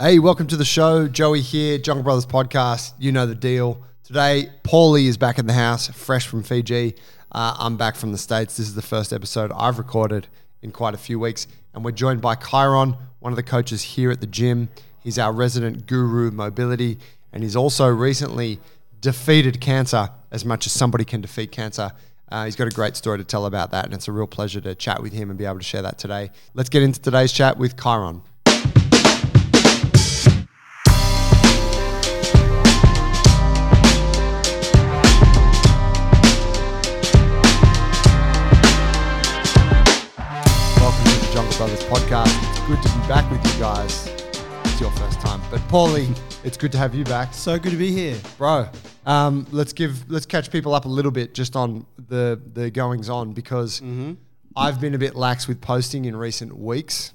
Hey, welcome to the show. Joey here, Jungle Brothers Podcast. You know the deal. Today, Paulie is back in the house, fresh from Fiji. Uh, I'm back from the States. This is the first episode I've recorded in quite a few weeks. And we're joined by Chiron, one of the coaches here at the gym. He's our resident guru mobility. And he's also recently defeated cancer as much as somebody can defeat cancer. Uh, he's got a great story to tell about that. And it's a real pleasure to chat with him and be able to share that today. Let's get into today's chat with Chiron. Back with you guys. It's your first time, but Paulie, it's good to have you back, So good to be here. bro. Um, let's give let's catch people up a little bit just on the the goings on because I've been a bit lax with posting in recent weeks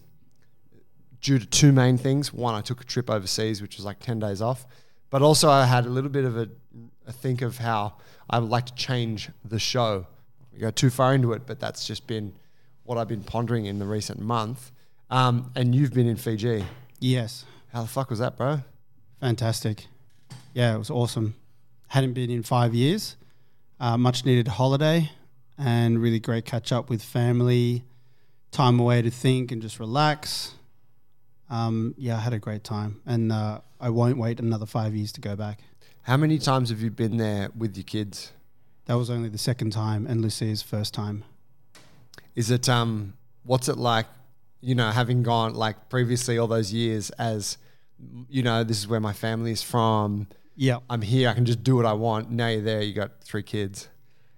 due to two main things. One, I took a trip overseas, which was like ten days off, but also I had a little bit of a, a think of how I would like to change the show. We go too far into it, but that's just been what I've been pondering in the recent month. Um, and you've been in Fiji. Yes, How the fuck was that, bro? fantastic. Yeah, it was awesome. Hadn't been in five years. Uh, much needed holiday and really great catch up with family, time away to think and just relax. Um, yeah, I had a great time, and uh, I won't wait another five years to go back. How many times have you been there with your kids? That was only the second time, and Lucia's first time. Is it um what's it like, you know, having gone like previously all those years as you know, this is where my family is from. Yeah, I'm here, I can just do what I want. Now you're there, you got three kids.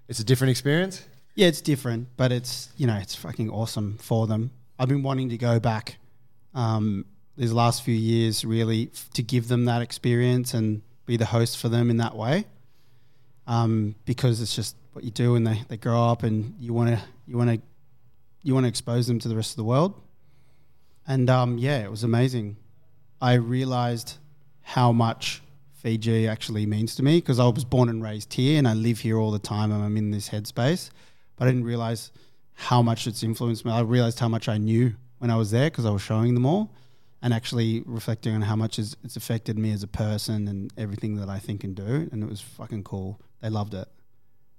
It's a different experience. Yeah, it's different, but it's you know it's fucking awesome for them. I've been wanting to go back um, these last few years, really, f- to give them that experience and be the host for them in that way, um, because it's just what you do, and they, they grow up, and you want to you want to you want to expose them to the rest of the world. And um, yeah, it was amazing. I realized how much Fiji actually means to me because I was born and raised here and I live here all the time and I'm in this headspace. But I didn't realize how much it's influenced me. I realized how much I knew when I was there because I was showing them all and actually reflecting on how much it's, it's affected me as a person and everything that I think and do. And it was fucking cool. They loved it.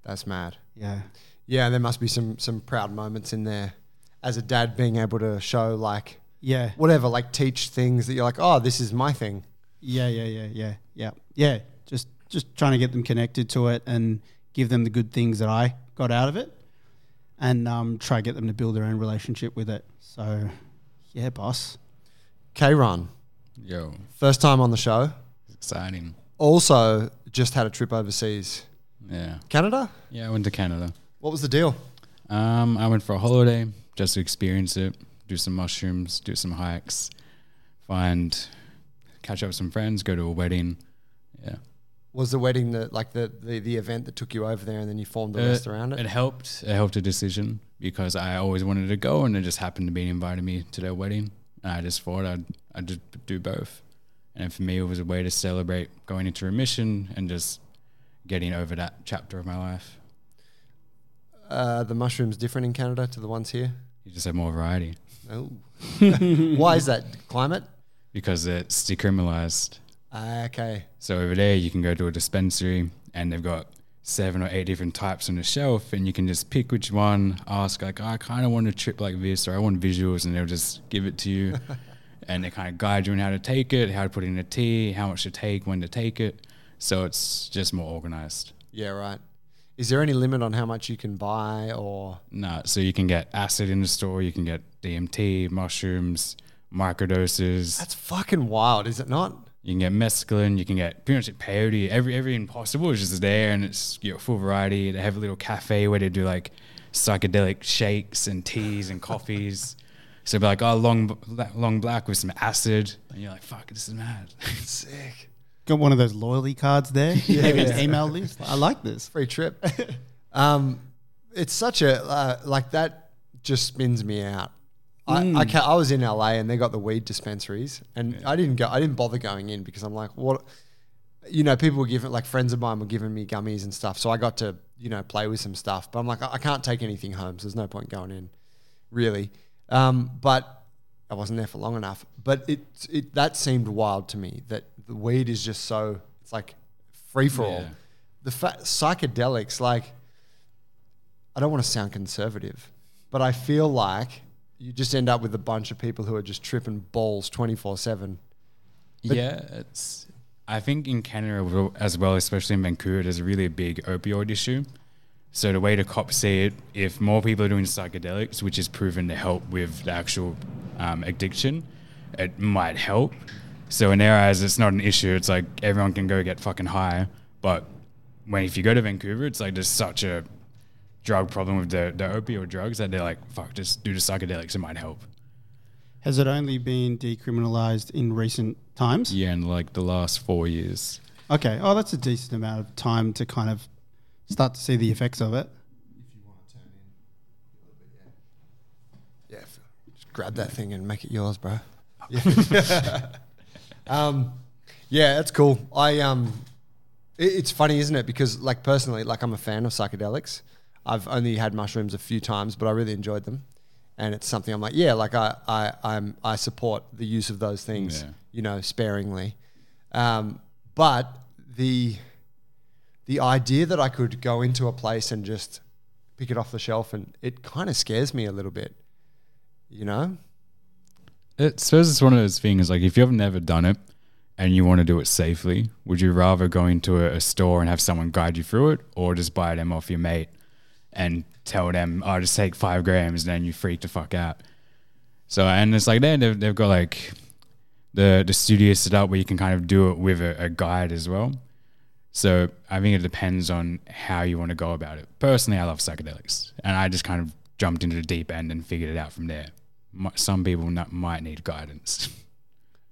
That's mad. Yeah. Yeah, there must be some some proud moments in there as a dad being able to show like Yeah. whatever, like teach things that you're like, oh, this is my thing. Yeah, yeah, yeah, yeah, yeah, yeah. Just just trying to get them connected to it and give them the good things that I got out of it, and um, try to get them to build their own relationship with it. So, yeah, boss. K Run, Yo, first time on the show. it's exciting. Also, just had a trip overseas. Yeah. Canada? Yeah, I went to Canada. What was the deal? Um, I went for a holiday just to experience it, do some mushrooms, do some hikes, find, catch up with some friends, go to a wedding. Yeah. Was the wedding the like the, the, the event that took you over there and then you formed the rest around it? It helped. It helped a decision because I always wanted to go, and it just happened to be inviting me to their wedding. And I just thought I'd I'd just do both. And for me, it was a way to celebrate going into remission and just getting over that chapter of my life. Uh, the mushrooms different in Canada to the ones here? You just have more variety Oh. Why is that? Climate? because it's decriminalized. Ah, okay. So over there, you can go to a dispensary and they've got seven or eight different types on the shelf, and you can just pick which one. Ask like, I kind of want a trip like this, or I want visuals, and they'll just give it to you, and they kind of guide you on how to take it, how to put it in a tea, how much to take, when to take it. So it's just more organized. Yeah, right. Is there any limit on how much you can buy or No, so you can get acid in the store, you can get DMT, mushrooms, microdoses. That's fucking wild, is it not? You can get mescaline, you can get pretty much peyote, every every possible is just there, and it's you know, full variety. They have a little cafe where they do like psychedelic shakes and teas and coffees. So be like, oh, long long black with some acid, and you're like, fuck, this is mad. Sick. Got one of those loyalty cards there. Maybe an email list. I like this. Free trip. um, it's such a, uh, like that just spins me out. I, I, ca- I was in LA and they got the weed dispensaries and I didn't go, I didn't bother going in because I'm like, what, you know, people were giving, like friends of mine were giving me gummies and stuff. So I got to, you know, play with some stuff, but I'm like, I I can't take anything home. So there's no point going in really. Um, but I wasn't there for long enough. But it it that seemed wild to me that the weed is just so it's like free for all. Yeah. The fa- psychedelics, like I don't want to sound conservative, but I feel like you just end up with a bunch of people who are just tripping balls twenty four seven. yeah, it's. I think in Canada as well, especially in Vancouver, there's a really big opioid issue. So the way the cops see it, if more people are doing psychedelics, which is proven to help with the actual um, addiction, it might help. So in their eyes, it's not an issue. It's like everyone can go get fucking high. But when if you go to Vancouver, it's like there's such a drug problem with the, the opioid drugs that they're like, fuck, just do the psychedelics, it might help. Has it only been decriminalized in recent times? Yeah, in like the last four years. Okay. Oh, that's a decent amount of time to kind of start to see the effects of it. If you want to turn in a little bit, yeah. Yeah, just grab that thing and make it yours, bro. Yeah. um, yeah, that's cool. I um, it, it's funny, isn't it? Because like personally, like I'm a fan of psychedelics. I've only had mushrooms a few times, but I really enjoyed them, and it's something I'm like, yeah, like I I I'm I support the use of those things, Yeah. you know, sparingly. Um, but the the idea that I could go into a place and just pick it off the shelf and it kind of scares me a little bit, you know? It suppose it's one of those things like if you've never done it and you want to do it safely, would you rather go into a, a store and have someone guide you through it, or just buy them off your mate and tell them, "Oh, just take five grams," and then you freak the fuck out. So and it's like then they've, they've got like the the studio set up where you can kind of do it with a, a guide as well. So I think it depends on how you want to go about it. Personally, I love psychedelics, and I just kind of jumped into the deep end and figured it out from there. Mi- Some people not, might need guidance.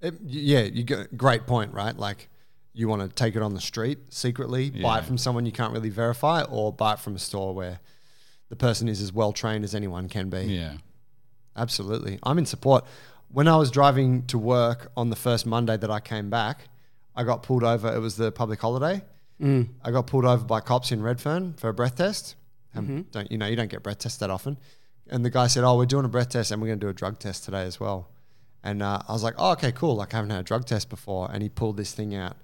It, yeah, you got great point, right? Like you want to take it on the street secretly, buy it from someone you can't really verify, or buy it from a store where the person is as well trained as anyone can be. yeah, Absolutely. I'm in support. When I was driving to work on the first Monday that I came back, I got pulled over. It was the public holiday. I got pulled over by cops in Redfern for a breath test. Um, Don't you know? You don't get breath tests that often. And the guy said, "Oh, we're doing a breath test and we're going to do a drug test today as well." And uh, I was like, "Oh, okay, cool. Like I haven't had a drug test before." And he pulled this thing out,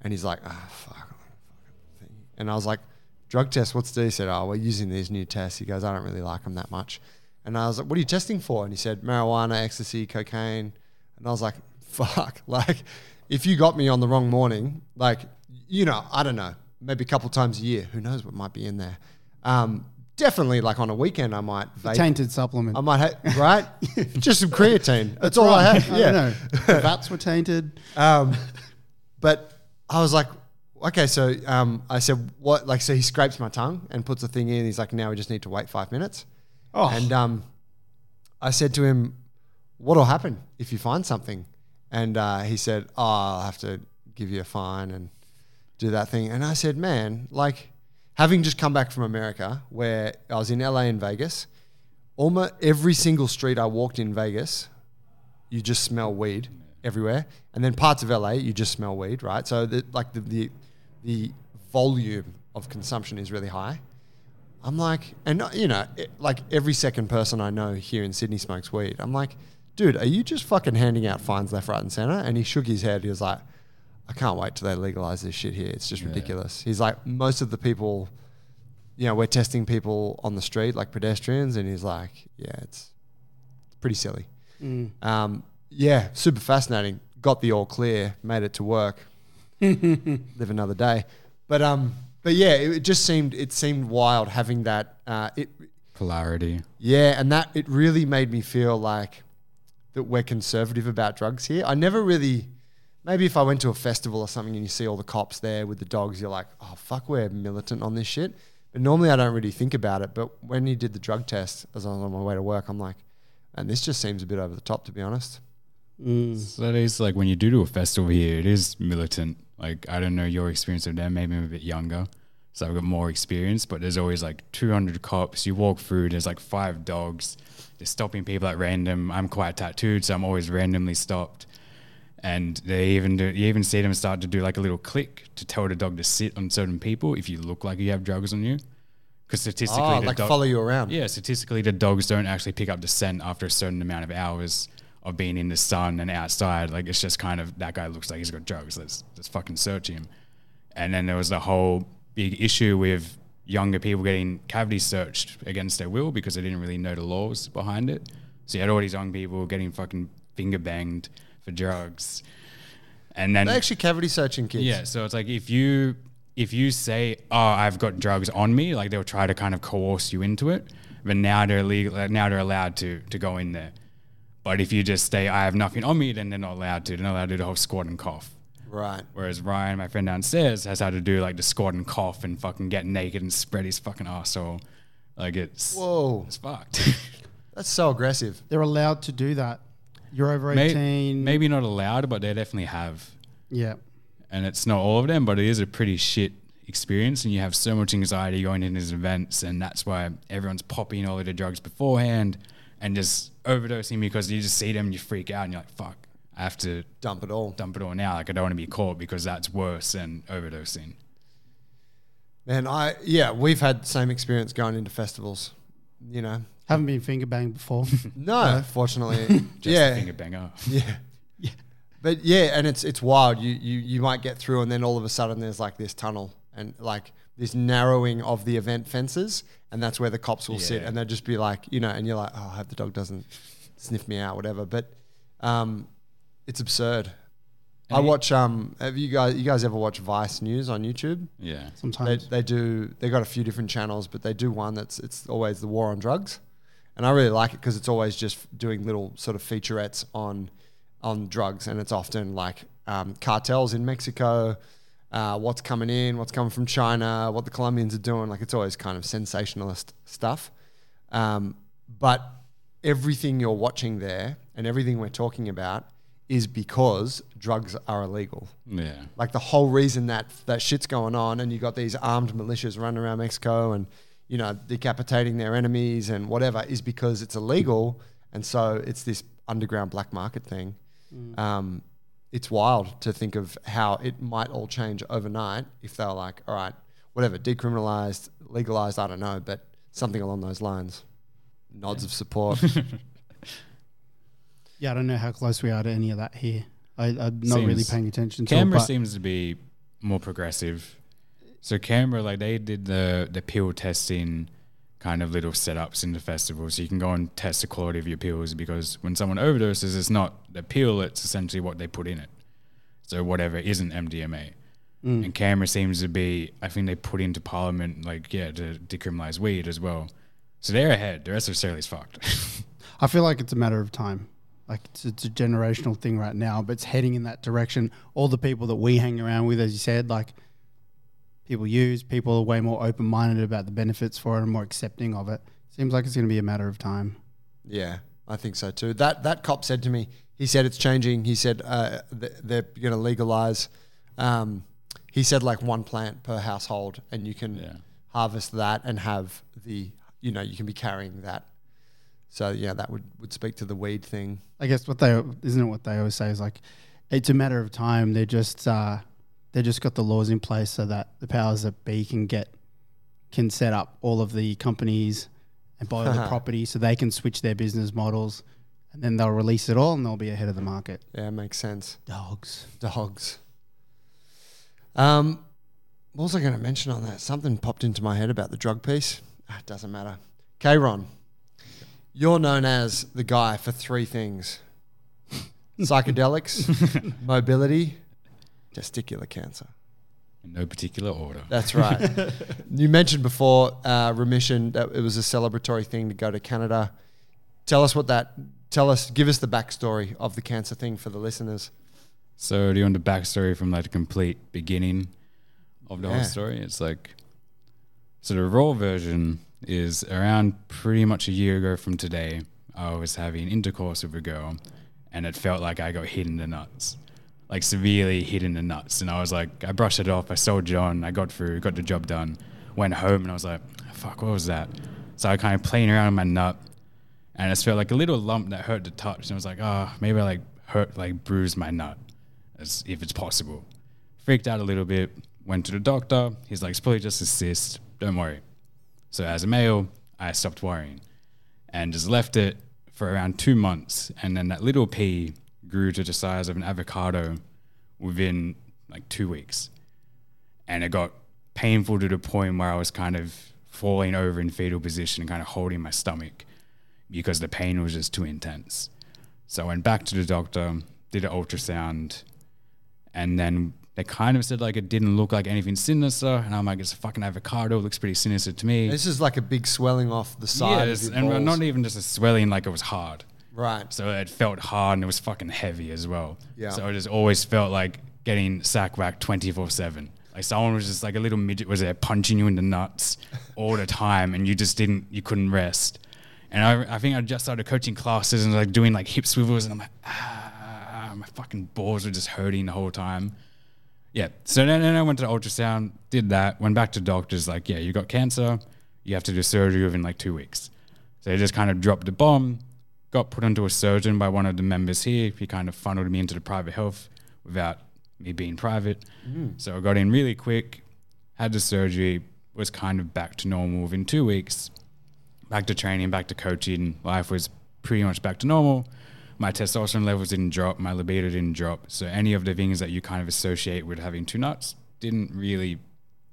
and he's like, "Ah, fuck." And I was like, drug test, what's this? He said, oh, we're using these new tests. He goes, I don't really like them that much. And I was like, what are you testing for? And he said, marijuana, ecstasy, cocaine. And I was like, fuck. Like, if you got me on the wrong morning, like, you know, I don't know, maybe a couple times a year, who knows what might be in there. Um, definitely, like on a weekend, I might vape. Tainted supplement. I might have, right? Just some creatine. That's, all I had. I Yeah. don't know. The vats were tainted. Um, but I was like, okay, so um, I said, what? Like, so he scrapes my tongue and puts the thing in. He's like, now we just need to wait five minutes. Oh. And um, I said to him, what'll happen if you find something? And uh, he said, oh, I'll have to give you a fine and do that thing. And I said, man, like, having just come back from America, where I was in LA and Vegas, almost every single street I walked in Vegas, you just smell weed everywhere, and then parts of LA you just smell weed, right? So the, like the, the the volume of consumption is really high. I'm like, and uh, you know, it, like every second person I know here in Sydney smokes weed. I'm like, dude, are you just fucking handing out fines left, right, and center? And he shook his head. He was like, I can't wait till they legalize this shit here. It's just ridiculous. He's like, most of the people, you know, we're testing people on the street like pedestrians, and he's like, yeah, it's, it's pretty silly. Um, yeah, super fascinating. Got the all clear, made it to work, live another day. But um, but yeah, it, it just seemed it seemed wild having that. Uh, it polarity. yeah, and that it really made me feel like that we're conservative about drugs here. I never really. Maybe if I went to a festival or something and you see all the cops there with the dogs, you're like, oh fuck, we're militant on this shit. But normally I don't really think about it. But when you did the drug test as I was on my way to work, I'm like, and this just seems a bit over the top, to be honest. Mm. So it is like when you do to a festival here, it is militant. Like I don't know your experience of them. Maybe I'm a bit younger, so I've got more experience. But there's always like 200 cops. You walk through. There's like five dogs. They're stopping people at random. I'm quite tattooed, so I'm always randomly stopped. And they even do. You even see them start to do like a little click to tell the dog to sit on certain people if you look like you have drugs on you. Because statistically, Oh, the like dog- follow you around. yeah, statistically, the dogs don't actually pick up the scent after a certain amount of hours of being in the sun and outside. Like it's just kind of that guy looks like he's got drugs. Let's let's fucking search him. And then there was the whole big issue with younger people getting cavity searched against their will because they didn't really know the laws behind it. So you had all these young people getting fucking finger banged for drugs. And then They actually cavity searching kids. yeah, so it's like if you if you say, "Oh, I've got drugs on me," like they'll try to kind of coerce you into it. But now they're legal. Uh, now they're allowed to to go in there. But if you just say, "I have nothing on me," then they're not allowed to. They're not allowed to do the whole squat and cough. Right. Whereas Ryan, my friend downstairs, has had to do like the squat and cough and fucking get naked and spread his fucking asshole. Like it's Whoa. it's fucked. That's so aggressive. They're allowed to do that. You're over May- 18. Maybe not allowed, but they definitely have. Yeah. and it's not all of them, but it is a pretty shit experience, and you have so much anxiety going into these events, and that's why everyone's popping all of the drugs beforehand and just overdosing because you just see them, and you freak out, and you're like, "Fuck, I have to Dump it all. dump it all now. Like I don't want to be caught because that's worse than overdosing." Man, I yeah, we've had the same experience going into festivals. You know, Haven't been finger banged before. no, fortunately, Just yeah, finger banger. yeah, Yeah. But yeah, and it's it's wild. You you you might get through, and then all of a sudden there's like this tunnel and like this narrowing of the event fences, and that's where the cops will sit, Yeah. and they'll just be like, you know, and you're like, oh, I hope the dog doesn't sniff me out, whatever. But um, it's absurd. I And you- watch. Um, have you guys you guys ever watch Vice News on YouTube? Yeah, They, Sometimes. they do. They got a few different channels, but they do one that's it's always the war on drugs, and I really like it because it's always just doing little sort of featurettes on on drugs, and it's often like um, cartels in Mexico, uh, what's coming in, what's coming from China, what the Colombians are doing. Like it's always kind of sensationalist stuff, um, but everything you're watching there and everything we're talking about is because drugs are illegal. yeah. Like the whole reason that that shit's going on, and you got these armed militias running around Mexico and you know decapitating their enemies and whatever, is because it's illegal, and so it's this underground black market thing. Um, it's wild to think of how it might all change overnight if they're like, all right, whatever, decriminalized, legalized, I don't know, but something along those lines. Nods of support. yeah, I don't know how close we are to any of that here. I, I'm not really paying attention to Canberra it. But seems to be more progressive. So Canberra, like they did the the pill testing kind of little setups in the festival, so you can go and test the quality of your pills because when someone overdoses, it's not the pill; it's essentially what they put in it. So whatever isn't MDMA. Mm. And Canberra seems to be, I think they put into Parliament, like, yeah, to decriminalise weed as well. So they're ahead. The rest of Australia's fucked. I feel like it's a matter of time. Like it's, it's a generational thing right now, but it's heading in that direction. All the people that we hang around with, as you said, like people use, people are way more open minded about the benefits for it and more accepting of it. Seems like it's going to be a matter of time. Yeah, I think so too. That that cop said to me, he said it's changing. He said uh, th- they're going to legalize. Um, he said like one plant per household, and you can Yeah. harvest that and have the you know you can be carrying that. So yeah, that would would speak to the weed thing. I guess what they isn't it what they always say is like it's a matter of time. They're just uh, they just got the laws in place so that the powers that be can get can set up all of the companies and buy all the property so they can switch their business models and then they'll release it all and they'll be ahead of the market. Yeah, makes sense. Dogs. Dogs. Um, what was I going to mention on that? Something popped into my head about the drug piece. Ah, it doesn't matter. Kron, you're known as the guy for three things: psychedelics, mobility, testicular cancer. In no particular order. That's right. you mentioned before uh, remission that it was a celebratory thing to go to Canada. Tell us what that. Tell us. Give us the backstory of the cancer thing for the listeners. So do you want the backstory from like the complete beginning of the Yeah. whole story? It's like so the raw version is around pretty much a year ago from today. I was having intercourse with a girl, and it felt like I got hit in the nuts, like severely hit in the nuts. And I was like, I brushed it off. I soldiered on. I got through, got the job done. Went home, and I was like, fuck, what was that? So I kind of playing around with my nut, and it felt like a little lump that hurt to touch. And I was like, oh, maybe I like hurt, like bruised my nut, as if it's possible. Freaked out a little bit. Went to the doctor. He's like, it's probably just a cyst. Don't worry. So as a male, I stopped worrying, and just left it for around two months, and then that little pea grew to the size of an avocado within like two weeks, and it got painful to the point where I was kind of falling over in fetal position and kind of holding my stomach because the pain was just too intense. So I went back to the doctor, did an ultrasound, and then they kind of said like it didn't look like anything sinister, and I'm like, it's a fucking avocado. It looks pretty sinister to me. This is like a big swelling off the side yes, and balls. not even just a swelling, like it was hard. Right. So it felt hard and it was fucking heavy as well. Yeah. So it just always felt like getting sack whacked 24 7. Like someone was just like a little midget was there punching you in the nuts all the time and you just didn't, you couldn't rest. And I, I think I just started coaching classes and like doing like hip swivels and I'm like, ah, my fucking balls were just hurting the whole time. Yeah. So then, then I went to ultrasound, did that, went back to doctors like, yeah, you got cancer. You have to do surgery within like two weeks. So they just kind of dropped the bomb, got put onto a surgeon by one of the members here. He kind of funneled me into the private health without me being private. Mm. So I got in really quick, had the surgery, was kind of back to normal within two weeks. Back to training, back to coaching. Life was pretty much back to normal. My testosterone levels didn't drop, my libido didn't drop. So any of the things that you kind of associate with having two nuts didn't really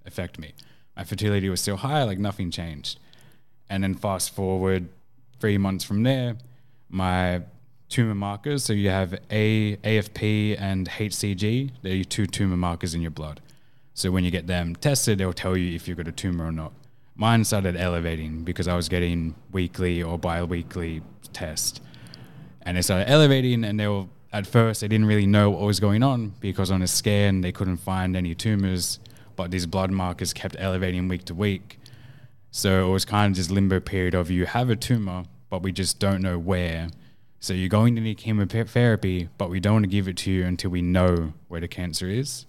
affect me. My fertility was still high, like nothing changed. And then fast forward three months from there, my tumor markers. So you have A, AFP and HCG. They're your two tumor markers in your blood. So when you get them tested, they'll tell you if you've got a tumor or not. Mine started elevating because I was getting weekly or bi-weekly tests. And it started elevating and they were at first they didn't really know what was going on because on a scan they couldn't find any tumors, but these blood markers kept elevating week to week. So it was kind of this limbo period of you have a tumor, but we just don't know where. So you're going to need chemotherapy, but we don't want to give it to you until we know where the cancer is.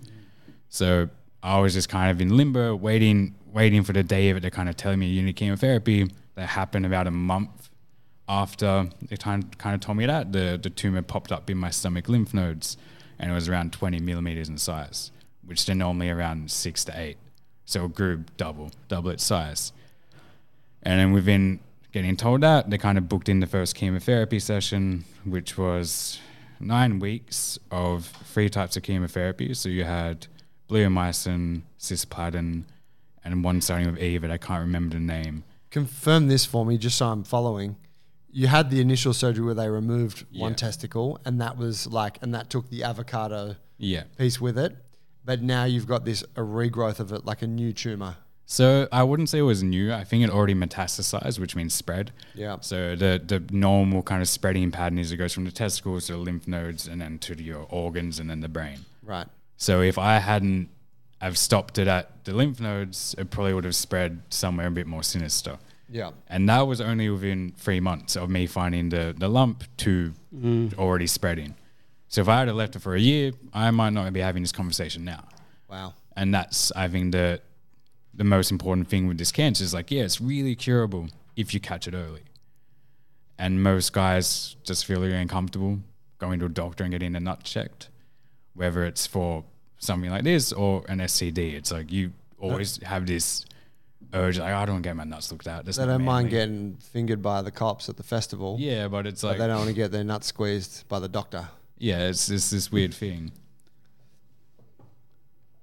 So I was just kind of in limbo, waiting, waiting for the day of it to kind of tell me you need chemotherapy. That happened about a month after they kind of, told me that. The, the tumor popped up in my stomach lymph nodes, and it was around 20 millimeters in size, which they're normally around six to eight. So it grew double, double its size. And then within getting told that, they kind of booked in the first chemotherapy session, which was nine weeks of three types of chemotherapy. So you had bleomycin, cisplatin, and one starting with E, but I can't remember the name. Confirm this for me, just so I'm following. You had the initial surgery where they removed one testicle, and that was like, and that took the avocado Yeah. piece with it. But now you've got this a regrowth of it, like a new tumor. So I wouldn't say it was new. I think it already metastasized, which means spread. Yeah. So the the normal kind of spreading pattern is it goes from the testicles to the lymph nodes and then to your organs and then the brain. Right. So if I hadn't have stopped it at the lymph nodes, it probably would have spread somewhere a bit more sinister. Yeah. And that was only within three months of me finding the, the lump to mm. already spreading. So if I had left it for a year, I might not be having this conversation now. Wow. And that's I think the the most important thing with this cancer is like, yeah, it's really curable if you catch it early. And most guys just feel really uncomfortable going to a doctor and getting a nut checked, whether it's for something like this or an STD. It's like you always have this urge, like, oh, I don't want to get my nuts looked at. That's They don't mind getting fingered by the cops at the festival, Yeah, but it's but like, they don't want to get their nuts squeezed by the doctor. yeah, it's just this weird thing.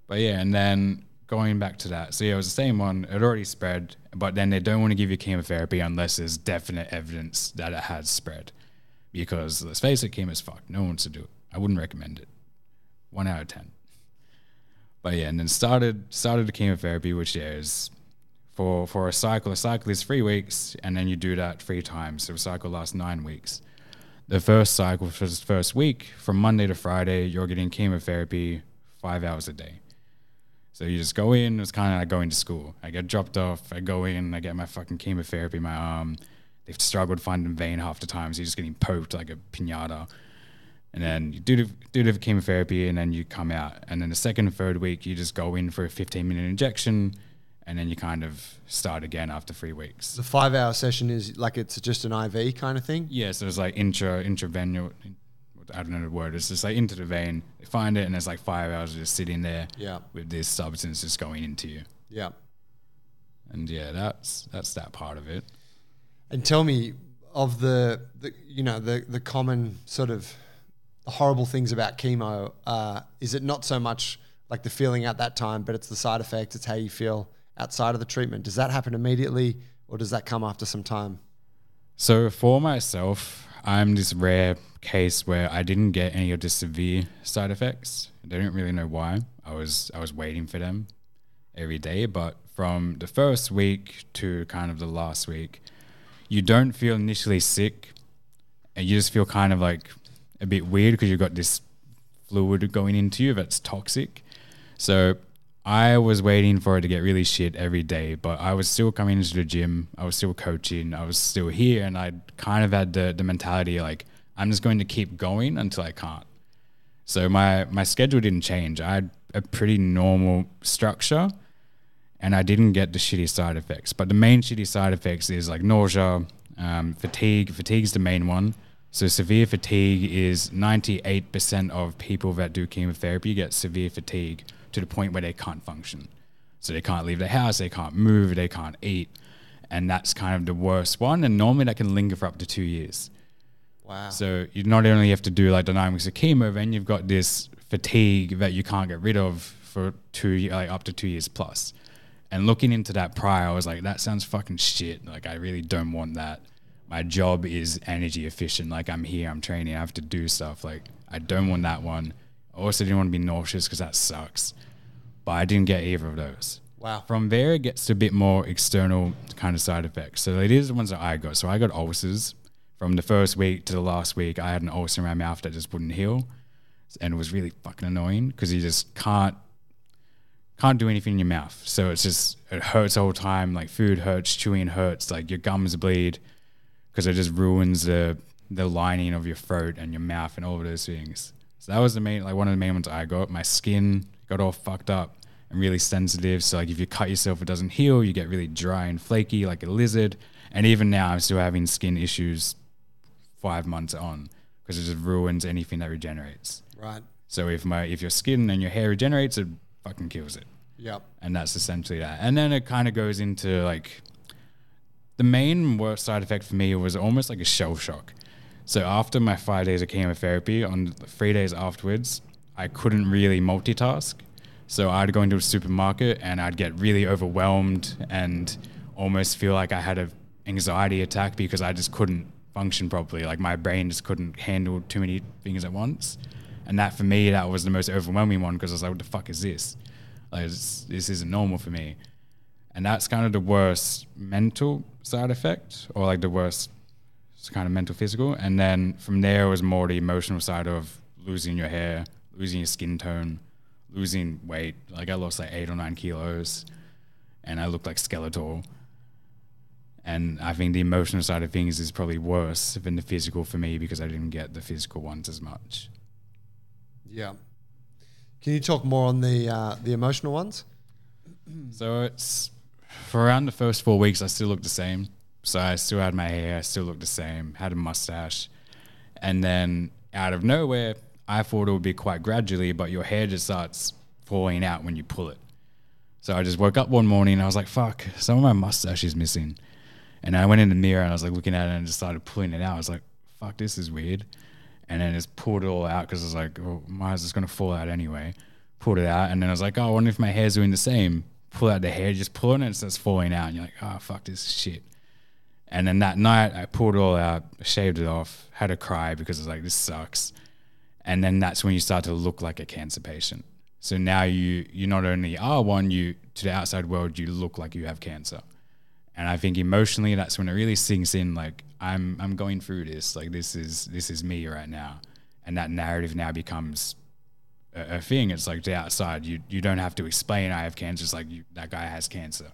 But yeah, and then going back to that, so yeah, it was the same one. It already spread, but then they don't want to give you chemotherapy unless there's definite evidence that it has spread. Because let's face it, chemo's fucked. No one wants to do it. I wouldn't recommend it. One out of ten. But yeah, and then started started the chemotherapy, which yeah, is for for a cycle. A cycle is three weeks, and then you do that three times. So a cycle lasts nine weeks the first cycle for the first week from monday to friday you're getting chemotherapy five hours a day so you just go in it's kind of like going to school i get dropped off i go in i get my fucking chemotherapy in my arm they've struggled finding vein half the time so you're just getting poked like a pinata and then you do the, do the chemotherapy and then you come out and then the second and third week you just go in for a 15 minute injection and then you kind of start again after three weeks The five hour session is like it's just an IV kind of thing. yeah, so it's like intra intravenous. I don't know the word. It's just like into the vein. They find it, and it's like five hours of just sitting there Yeah. with this substance just going into you. Yeah. And yeah, that's that's that part of it. And tell me, of the, the you know the the common sort of horrible things about chemo? Uh, is it not so much like the feeling at that time, but it's the side effects. It's how you feel outside of the treatment. Does that happen immediately, or does that come after some time? So for myself, I'm this rare case where I didn't get any of the severe side effects. I don't really know why. I was I was waiting for them every day, but from the first week to kind of the last week, you don't feel initially sick, and you just feel kind of like a bit weird because you've got this fluid going into you that's toxic. So I was waiting for it to get really shit every day, but I was still coming into the gym. I was still coaching. I was still here, and I kind of had the, the mentality like I'm just going to keep going until I can't. So my my schedule didn't change. I had a pretty normal structure, and I didn't get the shitty side effects. But the main shitty side effects is like nausea, um, fatigue. is the main one. So severe fatigue is 98% of people that do chemotherapy get severe fatigue to the point where they can't function. So they can't leave their house, they can't move, they can't eat. And that's kind of the worst one. And normally that can linger for up to two years. Wow. So you not only have to do like the dynamics of chemo, then you've got this fatigue that you can't get rid of for two like up to two years plus. And looking into that prior, I was like, that sounds fucking shit. Like I really don't want that. My job is energy efficient. Like I'm here, I'm training, I have to do stuff. Like I don't want that one. I also didn't want to be nauseous because that sucks. But I didn't get either of those. Wow. From there, it gets to a bit more external kind of side effects. So it is the ones that I got. So I got ulcers from the first week to the last week. I had an ulcer in my mouth that just wouldn't heal, and it was really fucking annoying because you just can't can't do anything in your mouth. So it's just it hurts all the time. Like food hurts, chewing hurts, like your gums bleed because it just ruins the the lining of your throat and your mouth and all of those things. So that was the main like one of the main ones I got. My skin got all fucked up and really sensitive. So like if you cut yourself, it doesn't heal. You get really dry and flaky like a lizard. And even now, I'm still having skin issues five months on because it just ruins anything that regenerates. Right. So if my if your skin and your hair regenerates, it fucking kills it. Yep. And that's essentially that. And then it kind of goes into like the main worst side effect for me was almost like a shell shock. So after my five days of chemotherapy, on three days afterwards, I couldn't really multitask. So I'd go into a supermarket and I'd get really overwhelmed and almost feel like I had a anxiety attack because I just couldn't function properly. Like my brain just couldn't handle too many things at once. And that for me, that was the most overwhelming one because I was like, what the fuck is this? Like this, this isn't normal for me. And that's kind of the worst mental side effect or like the worst kind of mental physical. And then from there it was more the emotional side of losing your hair, losing your skin tone, losing weight. Like I lost like eight or nine kilos and I looked like skeletal. And I think the emotional side of things is probably worse than the physical for me because I didn't get the physical ones as much. Yeah. Can you talk more on the uh, the emotional ones? So it's for around the first four weeks, I still looked the same. So I still had my hair, I still looked the same, had a mustache. And then out of nowhere, I thought it would be quite gradually, but your hair just starts falling out when you pull it. So I just woke up one morning and I was like, fuck, some of my mustache is missing. And I went in the mirror and I was like looking at it and just started pulling it out. I was like, fuck, this is weird. And then just pulled it all out because I was like, oh, my is just going to fall out anyway. Pulled it out. And then I was like, oh, I wonder if my hair's doing the same. Pull out the hair, just pull it and it starts falling out. And you're like, oh, fuck this shit. And then that night, I pulled it all out, shaved it off, had a cry because I was like, this sucks. And then that's when you start to look like a cancer patient. So now you you not only are one, you to the outside world, you look like you have cancer. And I think emotionally, that's when it really sinks in. Like I'm I'm going through this. Like this is this is me right now, and that narrative now becomes a, a thing. It's like the outside. You you don't have to explain I have cancer. It's like you, that guy has cancer.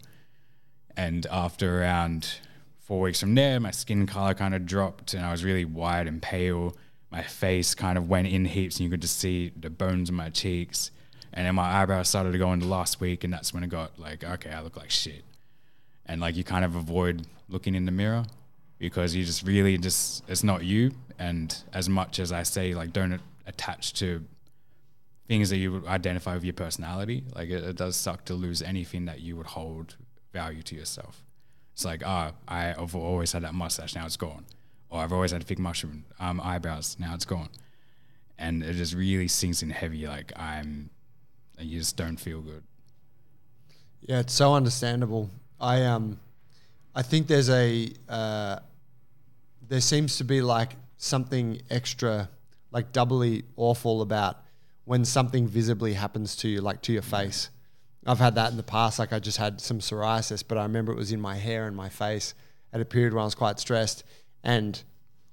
And after around four weeks from there, my skin color kind of dropped, and I was really white and pale. My face kind of went in heaps, and you could just see the bones in my cheeks. And then my eyebrows started to go into last week, and that's when it got like, okay, I look like shit. And like you kind of avoid looking in the mirror because you just really just it's not you. And as much as I say, like, don't attach to things that you would identify with your personality, like it, it does suck to lose anything that you would hold value to yourself. It's like, ah, oh, I've always had that mustache, now it's gone. or I've always had thick mushroom um, eyebrows. Now it's gone, and it just really sinks in heavy. Like I'm, you just don't feel good. Yeah, it's so understandable. I um, I think there's a uh, there seems to be like something extra, like doubly awful about when something visibly happens to you, like to your face. I've had that in the past. Like I just had some psoriasis, but I remember it was in my hair and my face at a period when I was quite stressed, and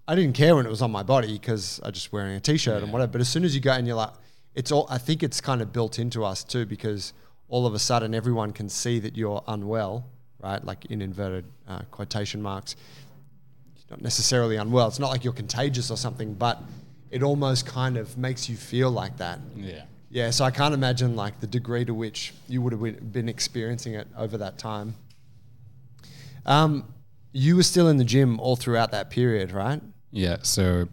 I didn't care when it was on my body because I was just wearing a t-shirt and whatever. But as soon as you go and you're like, it's all. I think it's kind of built into us too because all of a sudden everyone can see that you're unwell, right? Like in inverted uh, quotation marks. You're not necessarily unwell. It's not like you're contagious or something, but it almost kind of makes you feel like that. Yeah. Yeah, so I can't imagine like the degree to which you would have been experiencing it over that time. Um, you were still in the gym all throughout that period, right? Yeah. So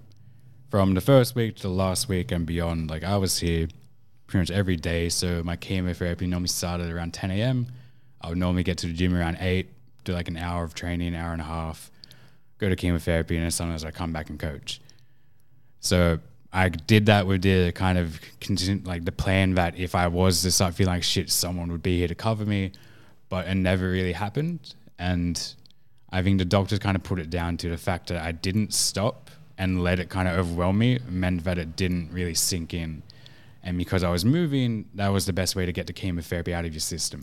from the first week to the last week and beyond, like I was here pretty much every day. So my chemotherapy normally started around 10 a.m. I would normally get to the gym around 8, do like an hour of training, an hour and a half, go to chemotherapy, and then sometimes I come back and coach. So I did that with the kind of like the plan that if I was to start feeling like shit, someone would be here to cover me, but it never really happened. And I think the doctors kind of put it down to the fact that I didn't stop and let it kind of overwhelm me meant that it didn't really sink in. And because I was moving, that was the best way to get the chemotherapy out of your system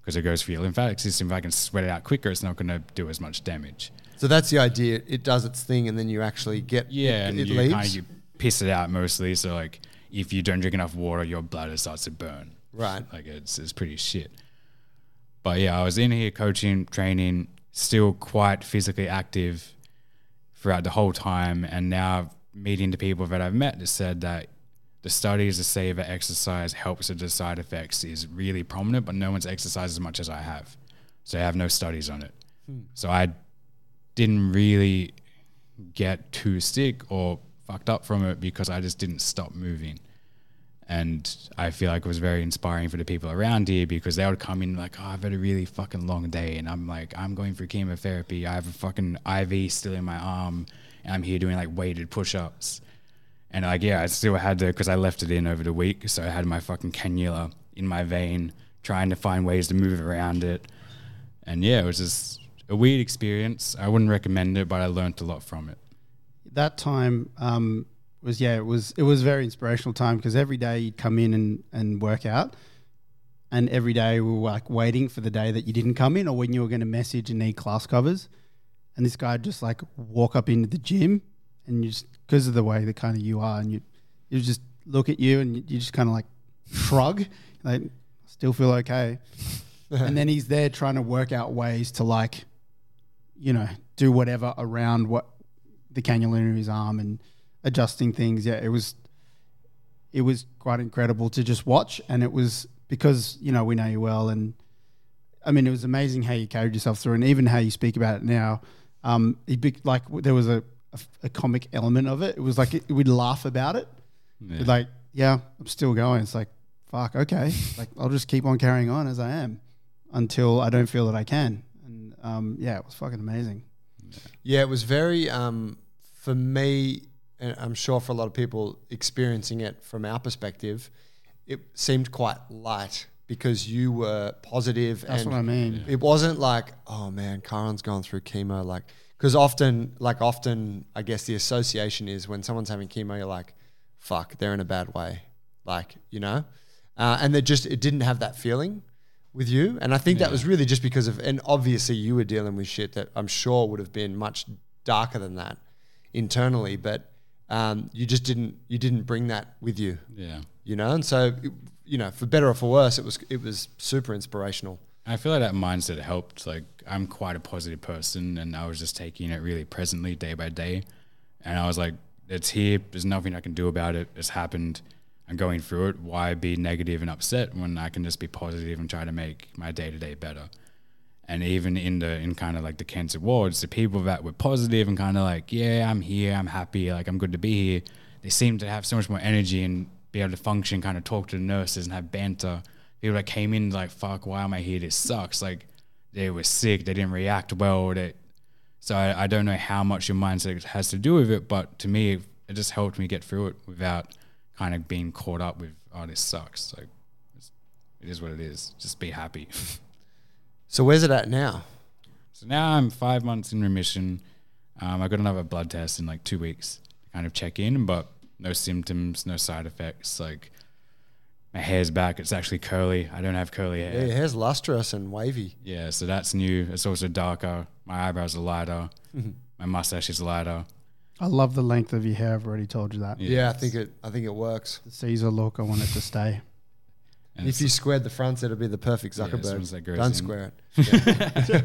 because it goes through your lymphatic system. If I can sweat it out quicker, it's not going to do as much damage. So that's the idea. It does its thing, and then you actually get Yeah, it, and it you leaves. kind of you piss it out mostly. So like, if you don't drink enough water, your bladder starts to burn. right. Like it's it's pretty shit. But yeah, I was in here coaching, training, still quite physically active throughout the whole time, and now meeting the people that I've met that said that the studies that say that exercise helps with the side effects is really prominent, but no one's exercised as much as I have. So I have no studies on it. Hmm. So I didn't really get too sick or fucked up from it because I just didn't stop moving. And I feel like it was very inspiring for the people around here because they would come in like, oh, I've had a really fucking long day. And I'm like, I'm going through chemotherapy. I have a fucking IV still in my arm. And I'm here doing like weighted push ups. And like, yeah, I still had to, because I left it in over the week. So I had my fucking cannula in my vein, trying to find ways to move around it. And yeah, it was just a weird experience. I wouldn't recommend it, but I learned a lot from it. That time um, was yeah, it was it was a very inspirational time because every day you'd come in and, and work out, and every day we were like waiting for the day that you didn't come in or when you were going to message and need class covers, and this guy just like walk up into the gym and you just because of the way that kind of you are and you you just look at you and you, you just kind of like shrug like still feel okay, and then he's there trying to work out ways to like you know do whatever around what the cannula in his arm and adjusting things. Yeah, it was it was quite incredible to just watch, and it was because you know we know you well, and I mean it was amazing how you carried yourself through, and even how you speak about it now. Um, it be, like there was a, a, a comic element of it. It was like it, we'd laugh about it, Yeah. like yeah, I'm still going. It's like fuck, okay, like I'll just keep on carrying on as I am until I don't feel that I can. And um, yeah, it was fucking amazing. Yeah, it was very um, for me, and I'm sure for a lot of people experiencing it from our perspective, it seemed quite light because you were positive. That's what I mean. It wasn't like, oh man, Karan's gone through chemo. Like, because often, like often, I guess the association is when someone's having chemo, you're like, fuck, they're in a bad way. Like, you know, uh, and they just it didn't have that feeling with you. And I think that was really just because of, and obviously you were dealing with shit that I'm sure would have been much darker than that internally, but um, you just didn't, you didn't bring that with you, Yeah. you know? And so, it- you know, for better or for worse, it was, it was super inspirational. I feel like that mindset helped. Like I'm quite a positive person, and I was just taking it really presently, day by day. And I was like, "It's here. There's nothing I can do about it. It's happened. I'm going through it. Why be negative and upset when I can just be positive and try to make my day to day better?" And even in the in kind of like the cancer wards, the people that were positive and kind of like, "Yeah, I'm here. I'm happy. Like I'm good to be here." They seemed to have so much more energy and be able to function, kind of talk to the nurses and have banter people that came in like fuck why am i here this sucks like they were sick they didn't react well they So I, I don't know how much your mindset has to do with it, but to me, it just helped me get through it without kind of being caught up with, oh, this sucks. Like, it is what it is. Just be happy. So where's it at now? so now I'm five months in remission. Um, I got another blood test in like two weeks to kind of check in, but no symptoms, no side effects. Like, my hair's back. It's actually curly. I don't have curly hair. Yeah, your hair's lustrous and wavy. Yeah, so that's new. It's also darker. My eyebrows are lighter. My mustache is lighter. I love the length of your hair. I've already told you that. Yeah, I think it. I think it works. The Caesar look, I want it to stay. And if you squared the fronts, it'll be the perfect Zuckerberg. soon as that goes Don't in. square it.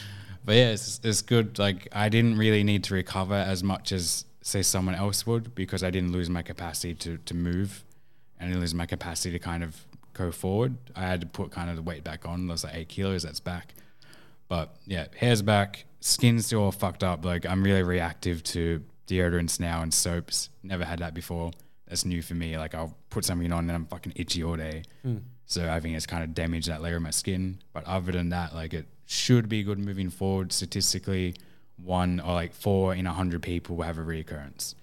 but yeah, it's, it's good. Like I didn't really need to recover as much as say someone else would because I didn't lose my capacity to to move, and I didn't lose my capacity to kind of go forward. I had to put kind of the weight back on. That's like eight kilos. That's back. But yeah, hair's back. Skin's still all fucked up. Like I'm really reactive to deodorants now and soaps. Never had that before. That's new for me. Like I'll put something on and I'm fucking itchy all day. Hmm. So I think it's kind of damaged that layer of my skin. But other than that, like it should be good moving forward. Statistically, one or like four in a hundred people will have a reoccurrence.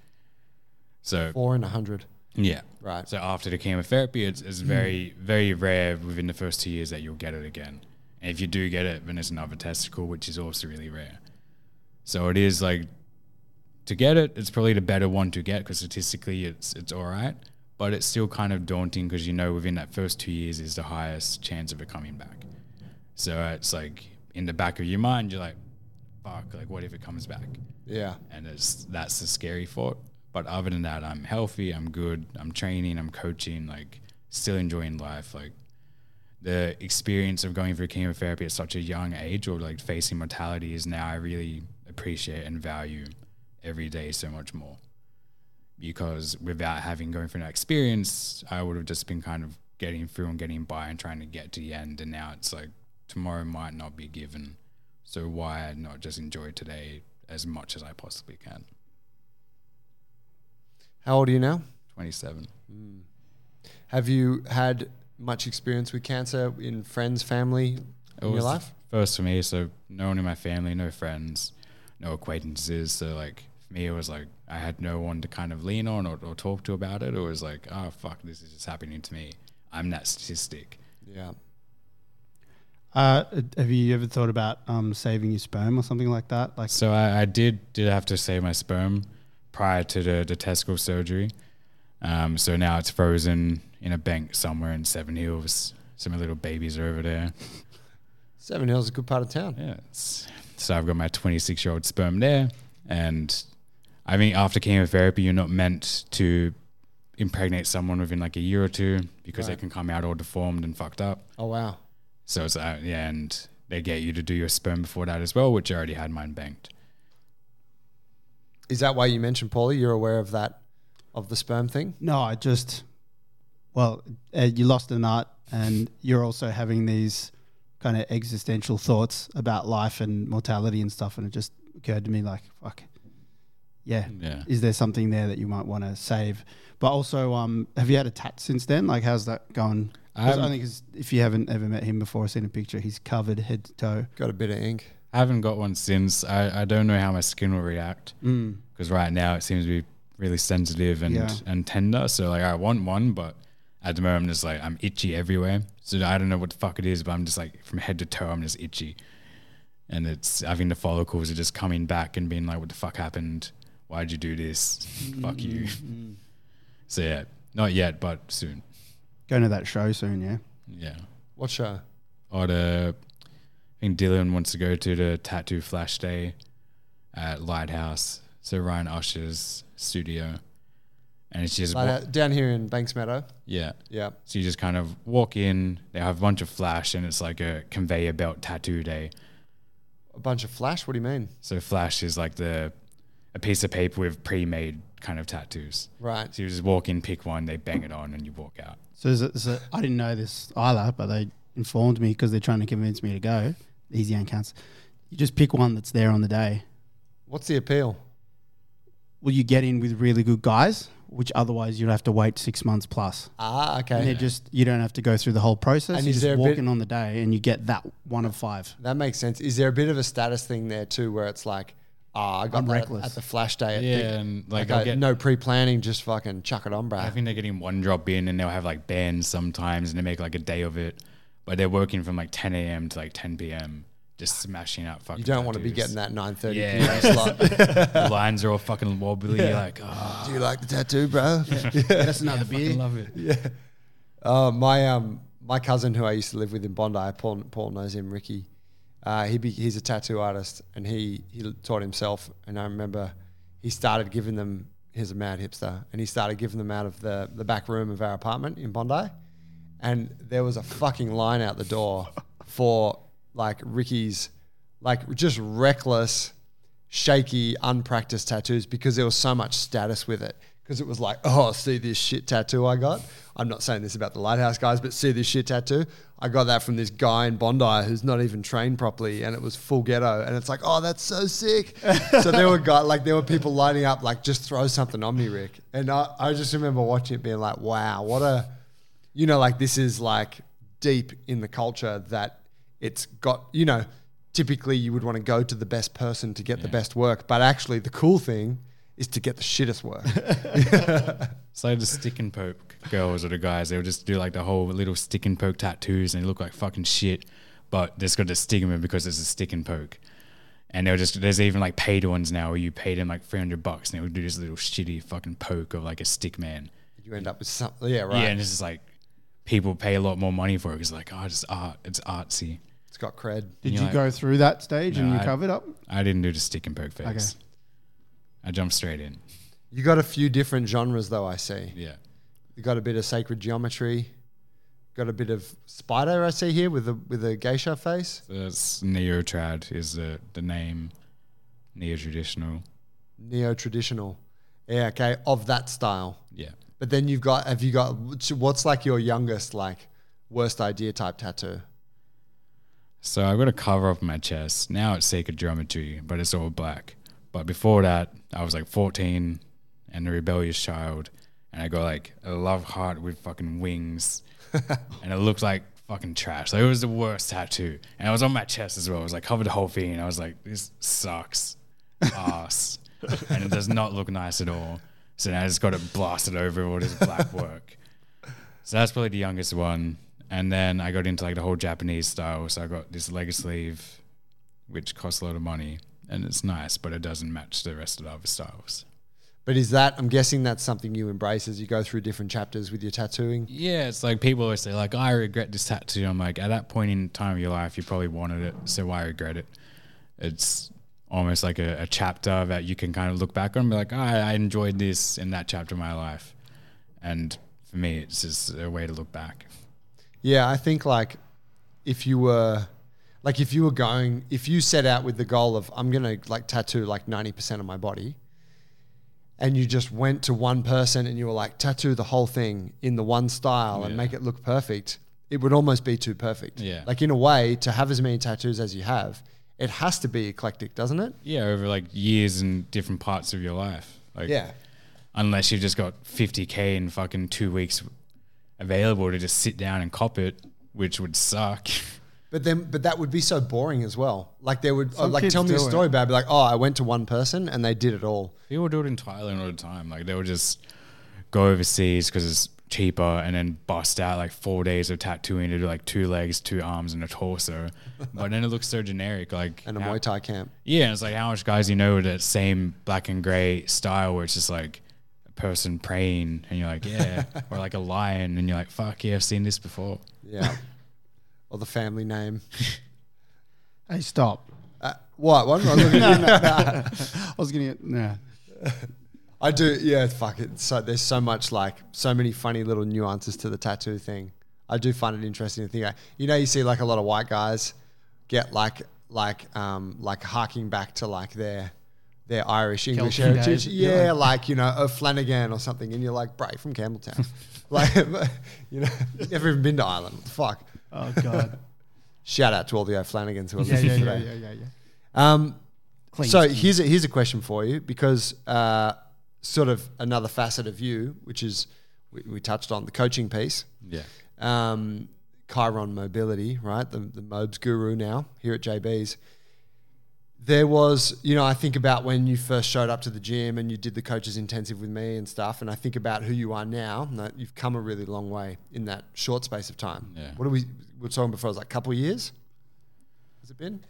So Four in a hundred. yeah. Right. So after the chemotherapy, it's, it's hmm. very, very rare within the first two years that you'll get it again. And if you do get it, then it's another testicle, which is also really rare. So it is like to get it, it's probably the better one to get because statistically it's it's all right, but it's still kind of daunting because you know within that first two years is the highest chance of it coming back. So it's like in the back of your mind, you're like, "Fuck! Like, what if it comes back?" Yeah. and it's that's the scary thought. But other than that, I'm healthy. I'm good. I'm training. I'm coaching. Like still enjoying life. Like the experience of going through chemotherapy at such a young age, or like facing mortality, is now I really appreciate and value every day so much more. Because without having going through that experience, I would have just been kind of getting through and getting by and trying to get to the end. And now it's like tomorrow might not be given. So why not just enjoy today as much as I possibly can? How old are you now? 27. Hmm. Have you had much experience with cancer in friends, family It in your life? First for me, so no one in my family, no friends, no acquaintances. So like me, it was like I had no one to kind of lean on or, or talk to about it. It was like, oh fuck, this is just happening to me. I'm that statistic. Yeah. Uh, have you ever thought about um, saving your sperm or something like that? Like, So I, I did did have to save my sperm prior to the, the testicle surgery. Um, so now it's frozen in a bank somewhere in Seven Hills. Some little babies are over there. Seven Hills is a good part of town. Yeah. So I've got my 26 year old sperm there. And I mean, after chemotherapy, you're not meant to impregnate someone within like a year or two because Right. they can come out all deformed and fucked up. Oh wow. So it's, uh, yeah, and they get you to do your sperm before that as well, which I already had mine banked. Is that why you mentioned Paulie? You're aware of that, of the sperm thing? no, I just, well, uh, you lost a nut and you're also having these kind of existential thoughts about life and mortality and stuff. And it just occurred to me like, fuck, yeah. Yeah. Is there something there that you might want to save? But also, um, have you had a tat since then? Like, how's that going? 'Cause Um, I think 'cause if you haven't ever met him before, seen a picture, he's covered head to toe. Got a bit of ink. I haven't got one since. I, I don't know how my skin will react Mm. because right now it seems to be really sensitive and, Yeah. and tender. So like I want one, but at the moment it's like I'm itchy everywhere. So I don't know what the fuck it is, but I'm just like from head to toe I'm just itchy, and it's I think the follicles are just coming back and being like, what the fuck happened? Why'd you do this? fuck you. So yeah, not yet, but soon. Going to that show soon, yeah. Yeah. What show? or the I think Dylan wants to go to the tattoo flash day at Lighthouse. So Ryan Usher's studio. And it's just Like, wa- uh, down here in Banksmeadow. yeah. Yeah. So you just kind of walk in, they have a bunch of flash and it's like a conveyor belt tattoo day. A bunch of flash. What do you mean? So flash is like the a piece of paper with pre-made kind of tattoos. Right. So you just walk in, pick one, they bang it on and you walk out. So, is it, is it, I didn't know this either, but they informed me because they're trying to convince me to go. Easy Young Cunts. You just pick one that's there on the day. What's the appeal? well, you get in with really good guys, which otherwise you'd have to wait six months plus. Ah, And okay. they're just you don't have to go through the whole process. And you is just there a walk in on the day and you get that one of five. That makes sense. Is there a bit of a status thing there too, where it's like, ah, I got I'm that reckless. at the flash day. At Yeah, the, and like, like, I'll get no pre-planning, just fucking chuck it on, bro. I think they're getting one drop in and they'll have like bands sometimes and they make like a day of it. But they're working from like 10 a.m. to like 10 p.m. just smashing out fucking You don't want to be getting that 9:30 Yeah. p.m. slot. the lines are all fucking wobbly. You're like, oh, Do you like the tattoo, bro? Get us another I beer. love it. Yeah. Uh, my um my cousin who I used to live with in Bondi, Paul, Paul knows him, Ricky. Uh, he be, he's a tattoo artist, and he he taught himself. And I remember he started giving them. He's a mad hipster, and he started giving them out of the the back room of our apartment in Bondi. And there was a fucking line out the door for like Ricky's, like just reckless, shaky, unpracticed tattoos because there was so much status with it. Because it was like, oh, see this shit tattoo I got. I'm not saying this about the Lighthouse guys, but see this shit tattoo. I got that from this guy in Bondi who's not even trained properly, and it was full ghetto. And it's like, oh, that's so sick. so there were guys, like there were people lining up, like just throw something on me, Rick. And I, I just remember watching it, being like, wow, what a, you know, like this is like deep in the culture that it's got, you know, typically you would want to go to the best person to get the best work, but actually the cool thing is to get the shittest work. It's like the stick and poke girls or the guys. They would just do like the whole little stick and poke tattoos and they look like fucking shit, but there's got the stigma because it's a stick and poke. And they'll just there's even like paid ones now where you pay them like three hundred bucks and they would do this little shitty fucking poke of like a stick man. you end up with something, yeah, right. Yeah, and it's just like people pay a lot more money for it because like oh it's art, it's artsy. It's got cred. Did You're like- go through that stage and you I- covered up? I didn't do the stick and poke phase. I jumped straight in. You got a few different genres though, I see. Yeah. You got a bit of sacred geometry, got a bit of spider, I see here with a with a geisha face. So that's neo trad is the the name. Neo traditional. Neo traditional. Yeah, okay, of that style. Yeah. But then you've got have you got what's like your youngest like worst idea type tattoo? So I've got a cover up my chest. Now it's sacred geometry, but it's all black. But before that, I was like 14 and a rebellious child. And I got like a love heart with fucking wings. and it looked like fucking trash. Like it was the worst tattoo. And it was on my chest as well. It was like covered the whole thing. And I was like, this sucks. Ass. and it does not look nice at all. So now I just got it blasted over all this black work. So that's probably the youngest one. And then I got into like the whole Japanese style. So I got this leg sleeve, which costs a lot of money. And it's nice, but it doesn't match the rest of the other styles. But is that I'm guessing that's something you embrace as you go through different chapters with your tattooing? Yeah, it's like people always say, like, I regret this tattoo. I'm like, at that point in time of your life, you probably wanted it. So why regret it? It's almost like a, a chapter that you can kind of look back on and be like, oh, I enjoyed this in that chapter of my life. And for me, it's just a way to look back. Yeah, I think like if you were like if you were going if you set out with the goal of I'm gonna like tattoo like ninety percent of my body and you just went to one person and you were like tattoo the whole thing in the one style and make it look perfect, it would almost be too perfect. Yeah. Like in a way, to have as many tattoos as you have, it has to be eclectic, doesn't it? Yeah, over like years and different parts of your life. Like, Yeah. unless you've just got 50k in fucking two weeks available to just sit down and cop it, which would suck. But then, but that would be so boring as well. Like there would, uh, Some like kids tell me a do it. story about, it, be like, oh, I went to one person and they did it all. People do it in Thailand all the time. Like they would just go overseas because it's cheaper and then bust out like four days of tattooing to do like two legs, two arms, and a torso. but then it looks so generic. Like And a how- Muay Thai camp. Yeah, and it's like how much guys you know with that same black and gray style where it's just like a person praying and you're like, yeah, or like a lion and you're like, fuck yeah, I've seen this before. Yeah. Or the family name. Hey, stop. Uh, what? What? I looking at? I was get nah. I do. Yeah. Fuck it. So there's so much like so many funny little nuances to the tattoo thing. I do find it interesting to think. You know, you see like a lot of white guys get like like um like harking back to like their their Irish English heritage. Yeah, Yeah. like you know a Flanagan or something, and you're like, "Bray from Campbelltown." like, you know, never even been to Ireland. Fuck. Oh god. Shout out to all the O'Flanagans who are yeah, listening yeah, yeah, today. yeah, yeah, yeah. Um, Clean so skin. here's a, here's a question for you because uh, sort of another facet of you, which is we, we touched on the coaching piece. Yeah. Um, Chiron Mobility, right? The the Mobs guru now here at JB's. There was, you know, I think about when you first showed up to the gym and you did the coaches intensive with me and stuff, and I think about who you are now. That you've come a really long way in that short space of time. Yeah. What are we? We were talking before. It was like a couple of years. Has it been?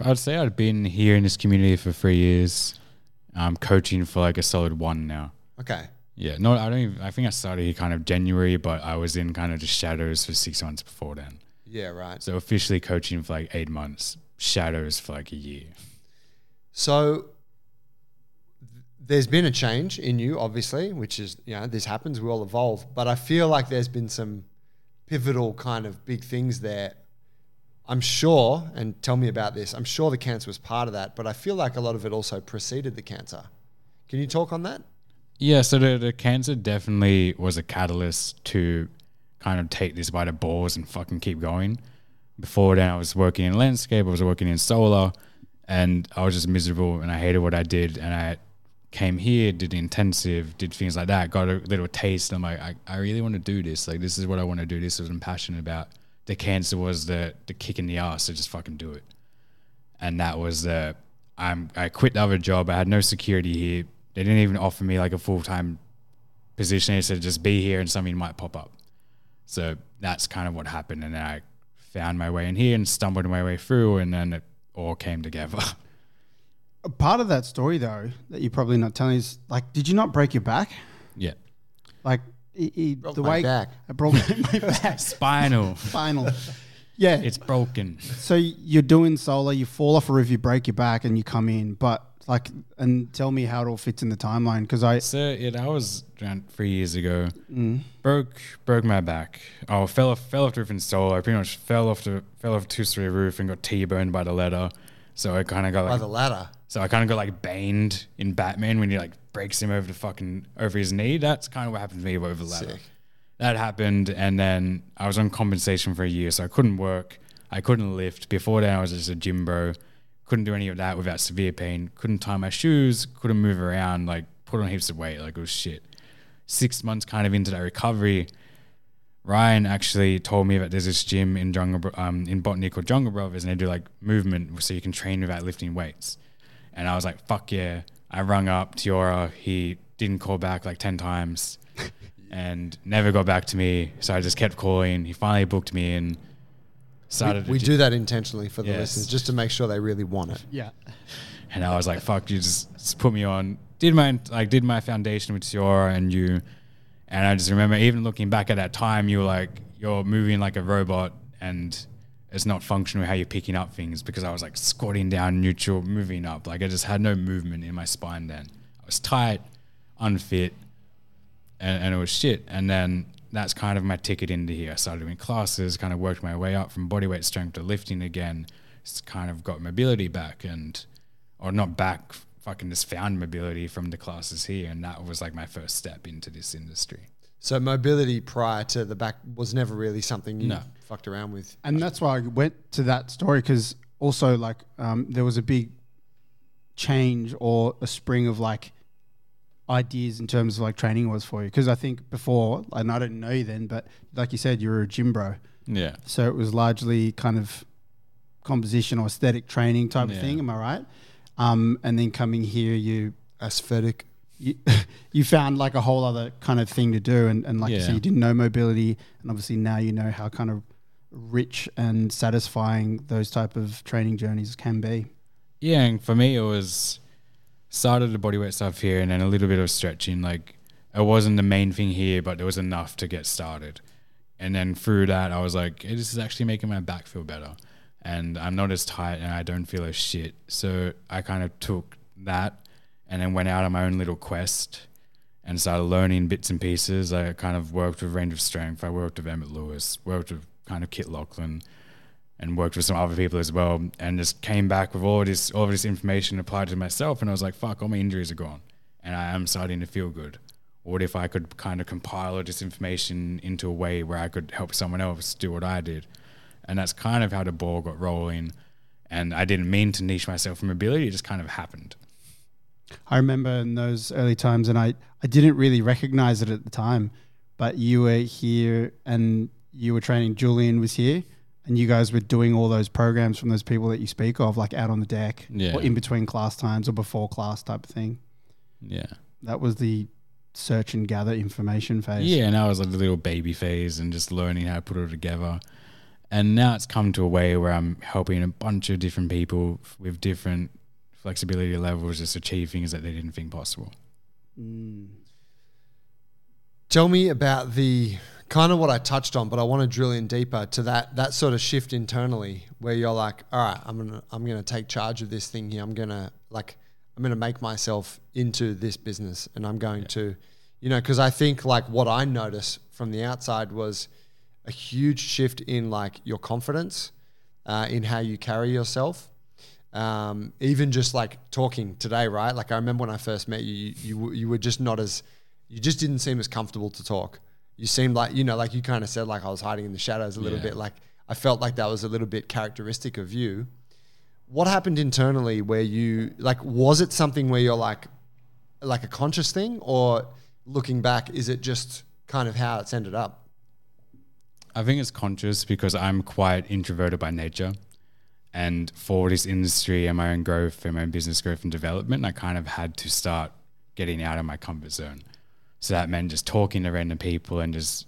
I'd say I'd been here in this community for three years, um, coaching for like a solid one now. Okay. Yeah, no, I don't. Even, I think I started here kind of January, but I was in kind of just shadows for six months before then. Yeah. Right. So officially coaching for like eight months, shadows for like a year. So there's been a change in you, obviously, which is, you know, this happens, we all evolve. But I feel like there's been some pivotal kind of big things there. I'm sure, and tell me about this, I'm sure the cancer was part of that, but I feel like a lot of it also preceded the cancer. Can you talk on that? Yeah, so the, the cancer definitely was a catalyst to kind of take this by the balls and fucking keep going. Before then, I was working in landscape, I was working in solar, and I was just miserable and I hated what I did. And I came here, did intensive, did things like that, got a little taste. I'm like, I, I really want to do this. Like, this is what I want to do. This is what I'm passionate about. The cancer was the, the kick in the ass to just fucking do it. And that was the, I'm, I quit the other job. I had no security here. They didn't even offer me like a full time position. They said just be here and something might pop up. So that's kind of what happened. And then I found my way in here and stumbled my way through, and then it all came together. A part of that story, though, that you're probably not telling is like, did you not break your back? yeah. Like, he, he- Broke the my way back. I broke my back, Spinal. spinal. Yeah, it's broken. So you're doing solar, you fall off a roof, you break your back, and you come in. But like, and tell me how it all fits in the timeline because I So yeah, that was around three years ago. Mm. Broke broke my back. Oh, fell off fell off the roof in solo. I pretty much fell off the fell off a two story roof and got T boned by the ladder. So I kind of got By like the ladder. So I kind of got like baned in Batman when he like breaks him over the fucking over his knee. That's kind of what happened to me over the ladder. Sick. That happened, and then I was on compensation for a year, so I couldn't work. I couldn't lift. Before then, I was just a gym bro. Couldn't do any of that without severe pain. Couldn't tie my shoes. Couldn't move around. Like put on heaps of weight. Like it was shit. Six months kind of into that recovery, Ryan actually told me that there's this gym in Jungle, um, in Botany called Jungle Brothers, and they do like movement, so you can train without lifting weights. And I was like, "Fuck yeah!" I rung up Tiora. He didn't call back like ten times, and never got back to me. So I just kept calling. He finally booked me in. We, Started. we a gy- do that intentionally for the Yes. listeners, just to make sure they really want it. yeah, and I was like, "Fuck you!" Just, just put me on. Did my like did my foundation with Tiora and you, and I just remember even looking back at that time, you were like, "You're moving like a robot," and it's not functional how you're picking up things because I was like squatting down, neutral, moving up. Like I just had no movement in my spine. Then I was tight, unfit, and, and it was shit. And then that's kind of my ticket into here. I started doing classes, kind of worked my way up from bodyweight strength to lifting again. It's kind of got mobility back and, or not back, fucking just found mobility from the classes here. And that was like my first step into this industry. So mobility prior to the back was never really something you No. fucked around with. and that's why I went to that story because also like um, there was a big change or a spring of like ideas in terms of like training was for you because I think before and I don't know you then, but like you said, you were a gym bro, Yeah. so it was largely kind of composition or aesthetic training type of thing. Am I right? Um, and then coming here, you Aesthetic. you, you found like a whole other kind of thing to do and, and like you said you didn't know mobility and obviously now you know how kind of rich and satisfying those type of training journeys can be Yeah, and for me it was started the bodyweight stuff here and then a little bit of stretching. Like it wasn't the main thing here, but there was enough to get started. And then through that I was like, hey, this is actually making my back feel better. And I'm not as tight and I don't feel as shit. So I kind of took that and then went out on my own little quest and started learning bits and pieces. I kind of worked with Range of Strength. I worked with Emmet Louis, worked with kind of Kit Laughlin and worked with some other people as well, and just came back with all this all of this information applied to myself, and I was like, "Fuck, all my injuries are gone, and I am starting to feel good." What if I could kind of compile all this information into a way where I could help someone else do what I did? And that's kind of how the ball got rolling. And I didn't mean to niche myself in mobility; it just kind of happened. I remember in those early times, and I, I didn't really recognize it at the time, but you were here and you were training. Julian was here, and you guys were doing all those programs from those people that you speak of, like out on the deck, Yeah. or in between class times or before class type of thing. Yeah. That was the search and gather information phase. Yeah, and I was like the little baby phase and just learning how to put it together. And now it's come to a way where I'm helping a bunch of different people with different flexibility levels just achieve things that they didn't think possible. Mm. Tell me about the kind of what I touched on, but I want to drill in deeper to that that sort of shift internally where you're like, all right, I'm gonna I'm gonna take charge of this thing here. I'm gonna like I'm gonna make myself into this business, and I'm going to, you know, because I think like what I noticed from the outside was a huge shift in like your confidence, uh, in how you carry yourself. Um, even just like talking today, right? Like I remember when I first met you, you, you, you were just not as, you just didn't seem as comfortable to talk. You seemed like, you know, like you kind of said, like I was hiding in the shadows a little Yeah. bit. Like I felt like that was a little bit characteristic of you. What happened internally where you, like, was it something where you're like, like a conscious thing or looking back, is it just kind of how it's ended up? I think it's conscious because I'm quite introverted by nature. And for this industry and my own growth and my own business growth and development, I kind of had to start getting out of my comfort zone. So that meant just talking to random people and just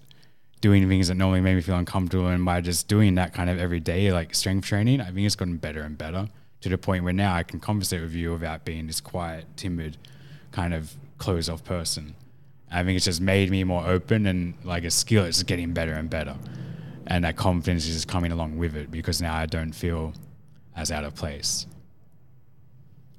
doing things that normally made me feel uncomfortable. And by just doing that kind of every day, like strength training, I think it's gotten better and better to the point where now I can conversate with you without being this quiet, timid, kind of closed off person. I think it's just made me more open and like a skill just getting better and better. And that confidence is just coming along with it because now I don't feel as out of place.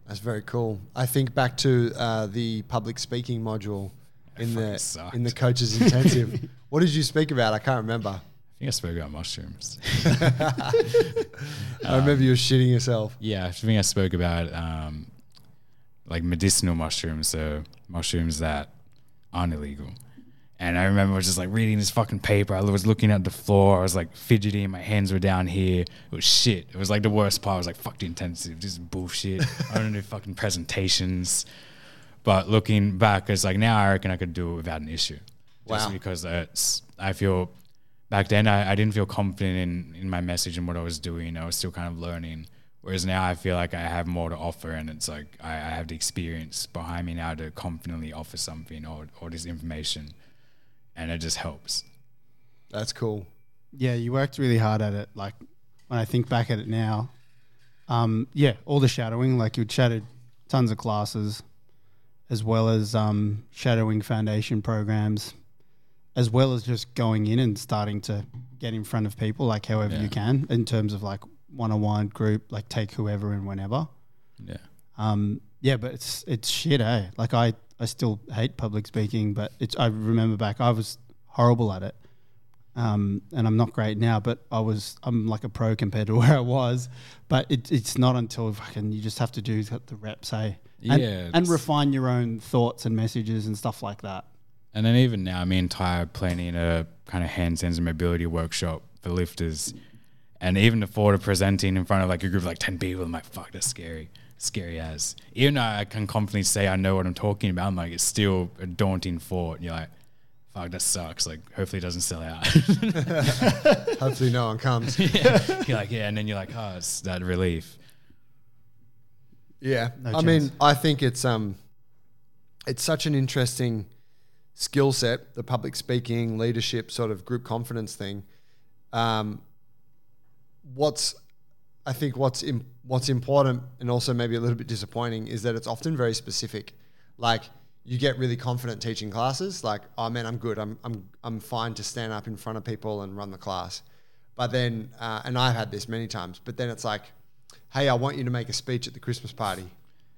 That's very cool. I think back to uh, the public speaking module in the sucked. in the coaches intensive. what did you speak about? I can't remember. I think I spoke about mushrooms. I remember you were shitting yourself. yeah, I think I spoke about um, like medicinal mushrooms, so mushrooms that aren't illegal. And I remember I was just like reading this fucking paper. I was looking at the floor. I was like fidgeting. My hands were down here. It was shit. It was like the worst part. I was like, fuck the intensive. This is bullshit. I don't do fucking presentations. But looking back, it's like now I reckon I could do it without an issue. Just because it's, I feel back then I, I didn't feel confident in, in my message and what I was doing. I was still kind of learning. Whereas now I feel like I have more to offer and it's like I, I have the experience behind me now to confidently offer something or, or this information. And it just helps. That's cool. Yeah, you worked really hard at it. Like when I think back at it now, um, yeah, all the shadowing, like you'd shadowed tons of classes, as well as um, shadowing foundation programs, as well as just going in and starting to get in front of people, like however Yeah. you can, in terms of like one-on-one group, like take whoever and whenever. Yeah. Um, yeah, but it's it's shit, eh? Like I, I still hate public speaking, but it's I remember back I was horrible at it. Um, and I'm not great now, but I was I'm like a pro compared to where I was. But it, it's not until fucking you just have to do the reps, eh? And, Yeah, and refine your own thoughts and messages and stuff like that. And then even now, me and Ty are planning a kind of handstands and mobility workshop for lifters. And even before of presenting in front of like a group of like 10 people, I'm like, fuck, that's scary. Scary as. Even though I can confidently say I know what I'm talking about, I'm like, it's still a daunting thought. You're like, fuck, that sucks. Like, hopefully it doesn't sell out. Hopefully, no one comes. you're like, yeah. And then you're like, oh, it's that relief. Yeah, No I chance. mean, I think it's um, it's such an interesting skill set, the public speaking, leadership, sort of group confidence thing. Um, what's I think what's Im- what's important and also maybe a little bit disappointing is that it's often very specific. Like you get really confident teaching classes, like oh man, I'm good, I'm I'm I'm fine to stand up in front of people and run the class. But then, uh, and I've had this many times, but then it's like, hey, I want you to make a speech at the Christmas party,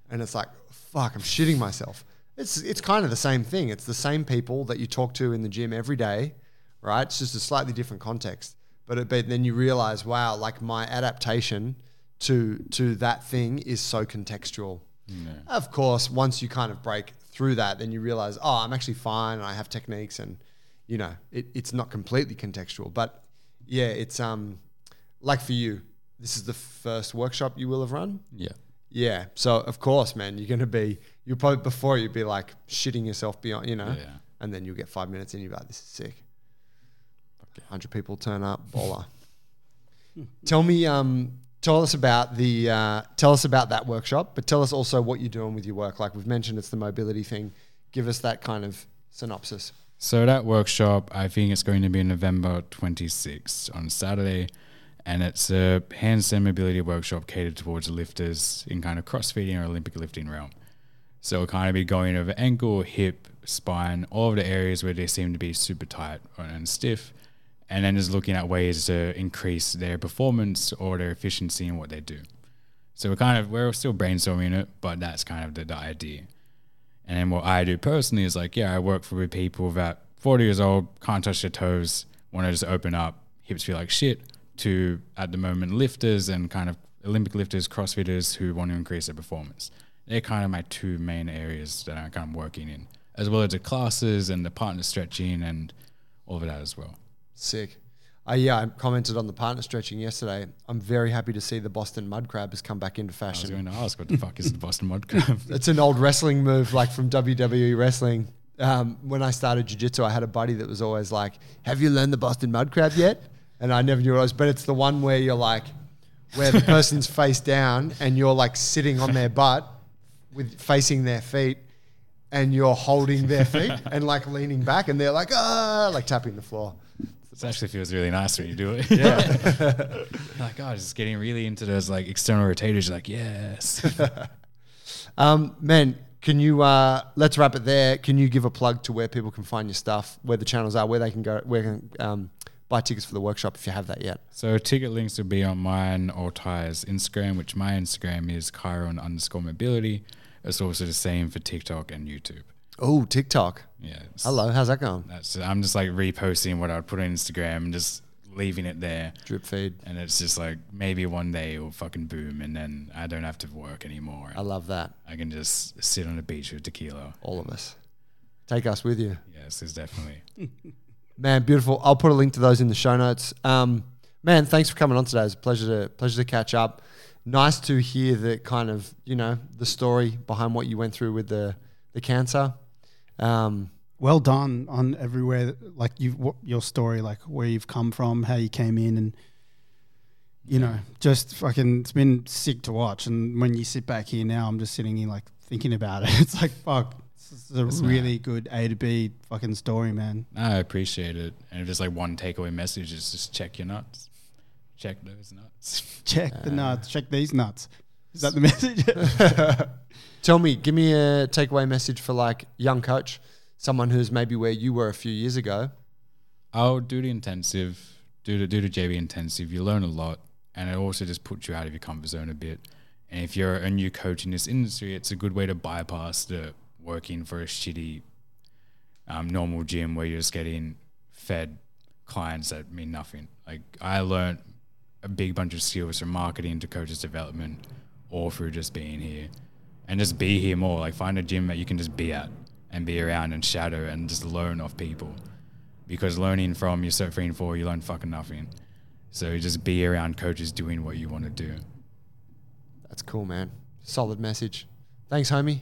and it's like, fuck, I'm shitting myself. It's it's kind of the same thing. It's the same people that you talk to in the gym every day, right? It's just a slightly different context. But, it, but then you realize, wow, like my adaptation to to that thing is so contextual. Of course, once you kind of break through that, then you realize, oh, I'm actually fine, and I have techniques, and you know, it, it's not completely contextual. But yeah, it's um like for you, this is the first workshop you will have run. Yeah. Yeah. So of course, man, you're gonna be you probably before you'd be like shitting yourself beyond, you know, Yeah. and then you'll get five minutes and you're like, this is sick. Hundred people turn up, baller. tell me, um, tell us about the uh, tell us about that workshop, but tell us also what you're doing with your work. Like we've mentioned, it's the mobility thing. Give us that kind of synopsis. So that workshop, I think it's going to be November 26th on Saturday, and it's a handstand mobility workshop catered towards lifters in kind of CrossFitting or Olympic lifting realm. So we'll kind of be going over ankle, hip, spine, all of the areas where they seem to be super tight and stiff, and then just looking at ways to increase their performance or their efficiency in what they do. So we're kind of we're still brainstorming it, but that's kind of the, the idea. And then what I do personally is like, yeah, I work for people that 40 years old, can't touch their toes, want to just open up, hips feel like shit, to at the moment lifters and kind of Olympic lifters, CrossFitters who want to increase their performance. They're kind of my two main areas that I'm kind of working in, as well as the classes and the partner stretching and all of that as well. Sick. Uh, yeah, I commented on the partner stretching yesterday. I'm very happy to see the Boston Mud Crab has come back into fashion. I was going to ask, what the fuck is the Boston Mud Crab? It's an old wrestling move, like from WWE wrestling. Um, when I started jiu-jitsu, I had a buddy that was always like, "Have you learned the Boston Mud Crab yet?" And I never knew what it was, but it's the one where you're like, where the person's face down and you're like sitting on their butt with facing their feet, and you're holding their feet and like leaning back, and they're like, ah, like tapping the floor. It actually feels really nice when you do it. Yeah. like, oh, just getting really into those like external rotators. You're like, yes. Um, man, can you uh, let's wrap it there? Can you give a plug to where people can find your stuff, where the channels are, where they can go, where can um, buy tickets for the workshop if you have that yet? so ticket links will be on mine or Ty's Instagram, which my Instagram is Chiron underscore mobility. It's also the same for TikTok and YouTube. Oh, TikTok. Yeah. Hello, how's that going? That's I'm just like reposting what I'd put on Instagram and just leaving it there. Drip feed. And it's just like maybe one day it'll fucking boom and then I don't have to work anymore. I love that. I can just sit on the beach with tequila. All of us. Take us with you. Yes, it's definitely. Man, beautiful. I'll put a link to those in the show notes. Um, man, thanks for coming on today. It's a pleasure to pleasure to catch up. Nice to hear the kind of you know the story behind what you went through with the the cancer. Um, well done on everywhere like you your story like where you've come from how you came in and you know just fucking it's been sick to watch and when you sit back here now i'm just sitting here like thinking about it it's like fuck this is a That's really good a to b fucking story man I appreciate it. And if there's like one takeaway message is just check your nuts. Check those nuts. check the uh, nuts check these nuts is that the message tell me, give me a takeaway message for like young coach, someone who's maybe where you were a few years ago. I'll do the intensive, do the do the JB intensive. You learn a lot, and it also just puts you out of your comfort zone a bit. And if you're a new coach in this industry, it's a good way to bypass the working for a shitty um, normal gym where you're just getting fed clients that mean nothing. Like I learned a big bunch of skills from marketing to coaches development, all through just being here, and just be here more. Like find a gym that you can just be at and be around and shadow and just learn off people because learning from your cert three and you learn fucking nothing. So just be around coaches doing what you want to do. That's cool, man. Solid message. Thanks, homie.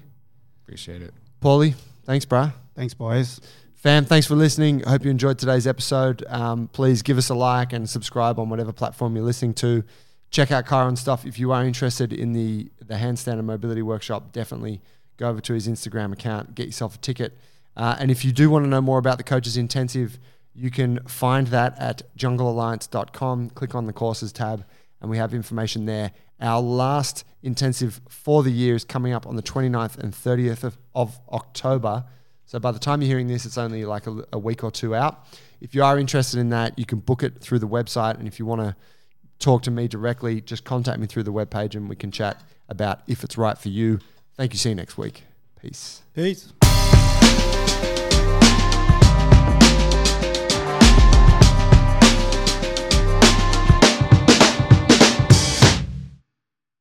Appreciate it. Paulie, thanks, bruh. thanks boys Fam, thanks for listening. Hope you enjoyed today's episode. Um, please give us a like and subscribe on whatever platform you're listening to. Check out Chiron stuff. If you are interested in the, the handstand and mobility workshop, definitely go over to his Instagram account, get yourself a ticket. Uh, and if you do want to know more about the Coaches Intensive, you can find that at junglealliance.com. Click on the courses tab, and we have information there. Our last intensive for the year is coming up on the 29th and 30th of, of October. So by the time you're hearing this, it's only like a, a week or two out. If you are interested in that, you can book it through the website. And if you want to talk to me directly, just contact me through the webpage and we can chat about if it's right for you. Thank you. See you next week. Peace. peace